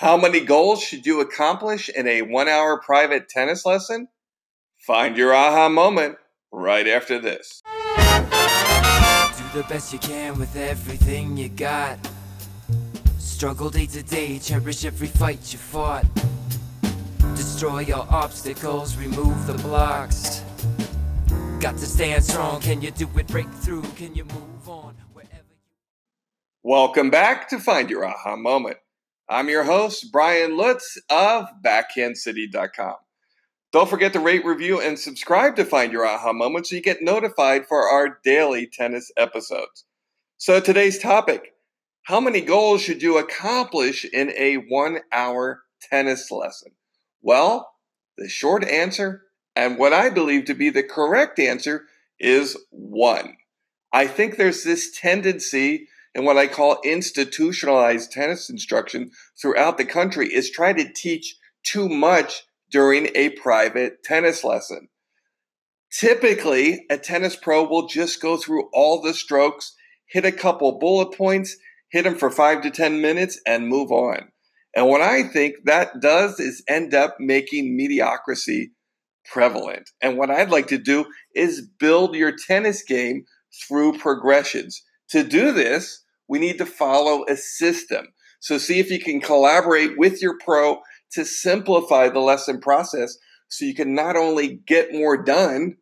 How many goals should you accomplish in a one hour private tennis lesson? Find your aha moment right after this. Do the best you can with everything you got. Struggle day to day, cherish every fight you fought. Destroy your obstacles, remove the blocks. Got to stand strong, can you do it? Break through, can you move on? Wherever you Welcome back to Find Your Aha Moment. I'm your host, Brian Lutz of BackhandCity.com. Don't forget to rate, review, and subscribe to Find Your Aha Moment so you get notified for our daily tennis episodes. So, today's topic How many goals should you accomplish in a one hour tennis lesson? Well, the short answer, and what I believe to be the correct answer, is one. I think there's this tendency in what I call institutionalized tennis instruction throughout the country is try to teach too much during a private tennis lesson. Typically, a tennis pro will just go through all the strokes, hit a couple bullet points, hit them for five to 10 minutes, and move on. And what I think that does is end up making mediocrity prevalent. And what I'd like to do is build your tennis game through progressions. To do this, we need to follow a system. So see if you can collaborate with your pro to simplify the lesson process so you can not only get more done,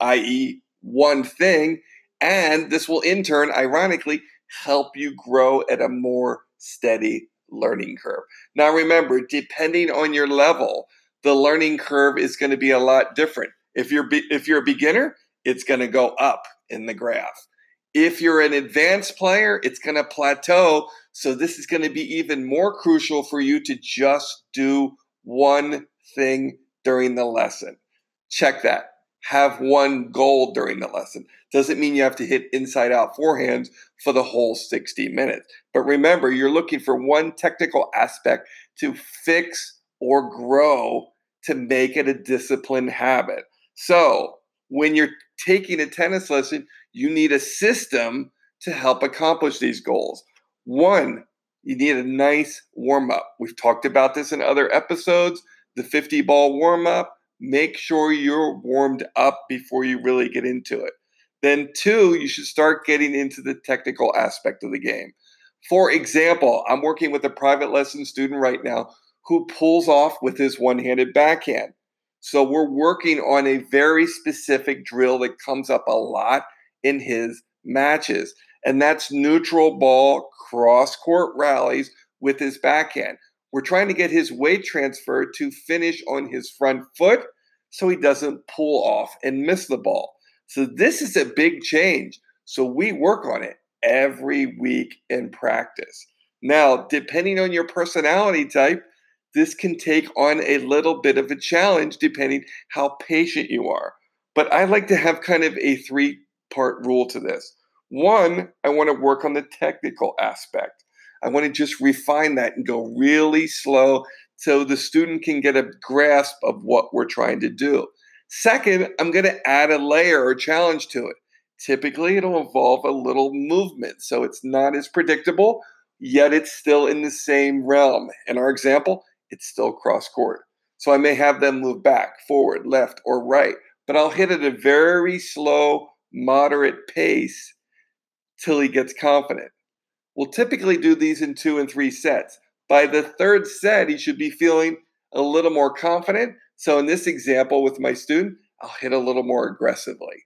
i.e., one thing, and this will in turn, ironically, help you grow at a more steady learning curve. Now, remember, depending on your level, the learning curve is going to be a lot different. If you're be- if you're a beginner, it's going to go up in the graph. If you're an advanced player, it's going to plateau. So this is going to be even more crucial for you to just do one thing during the lesson. Check that. Have one goal during the lesson. Doesn't mean you have to hit inside out forehands for the whole 60 minutes. But remember, you're looking for one technical aspect to fix or grow to make it a disciplined habit. So when you're taking a tennis lesson, you need a system to help accomplish these goals. One, you need a nice warm up. We've talked about this in other episodes. The 50 ball warm up, make sure you're warmed up before you really get into it. Then, two, you should start getting into the technical aspect of the game. For example, I'm working with a private lesson student right now who pulls off with his one handed backhand. So, we're working on a very specific drill that comes up a lot in his matches. And that's neutral ball cross court rallies with his backhand. We're trying to get his weight transfer to finish on his front foot so he doesn't pull off and miss the ball. So this is a big change. So we work on it every week in practice. Now, depending on your personality type, this can take on a little bit of a challenge depending how patient you are. But I like to have kind of a three part rule to this. One, I want to work on the technical aspect. I want to just refine that and go really slow so the student can get a grasp of what we're trying to do. Second, I'm going to add a layer or challenge to it. Typically, it'll involve a little movement, so it's not as predictable, yet it's still in the same realm. In our example, it's still cross court. So I may have them move back, forward, left, or right, but I'll hit at a very slow, moderate pace till he gets confident. We'll typically do these in two and three sets. By the third set, he should be feeling a little more confident. So, in this example with my student, I'll hit a little more aggressively.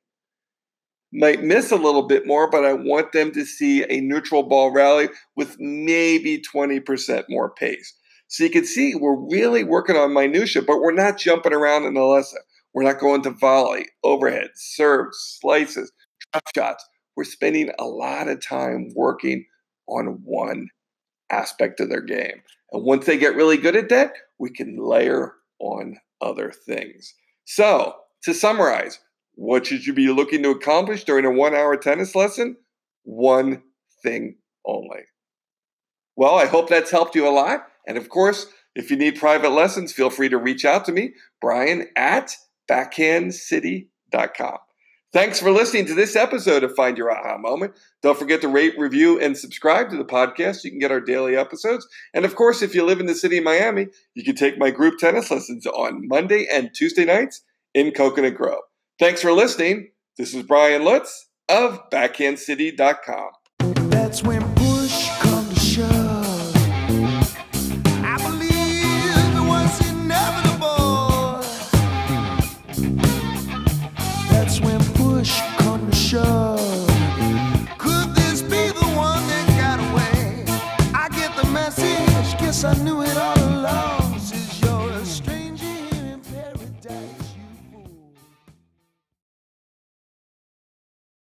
Might miss a little bit more, but I want them to see a neutral ball rally with maybe 20% more pace. So you can see we're really working on minutia, but we're not jumping around in the lesson. We're not going to volley, overhead, serves, slices, drop shots. We're spending a lot of time working on one aspect of their game. And once they get really good at that, we can layer on other things. So, to summarize, what should you be looking to accomplish during a one hour tennis lesson? One thing only. Well, I hope that's helped you a lot. And of course, if you need private lessons, feel free to reach out to me, Brian at backhandcity.com. Thanks for listening to this episode of Find Your Aha Moment. Don't forget to rate, review, and subscribe to the podcast. You can get our daily episodes. And of course, if you live in the city of Miami, you can take my group tennis lessons on Monday and Tuesday nights in Coconut Grove. Thanks for listening. This is Brian Lutz of BackhandCity.com. That's when I knew it all.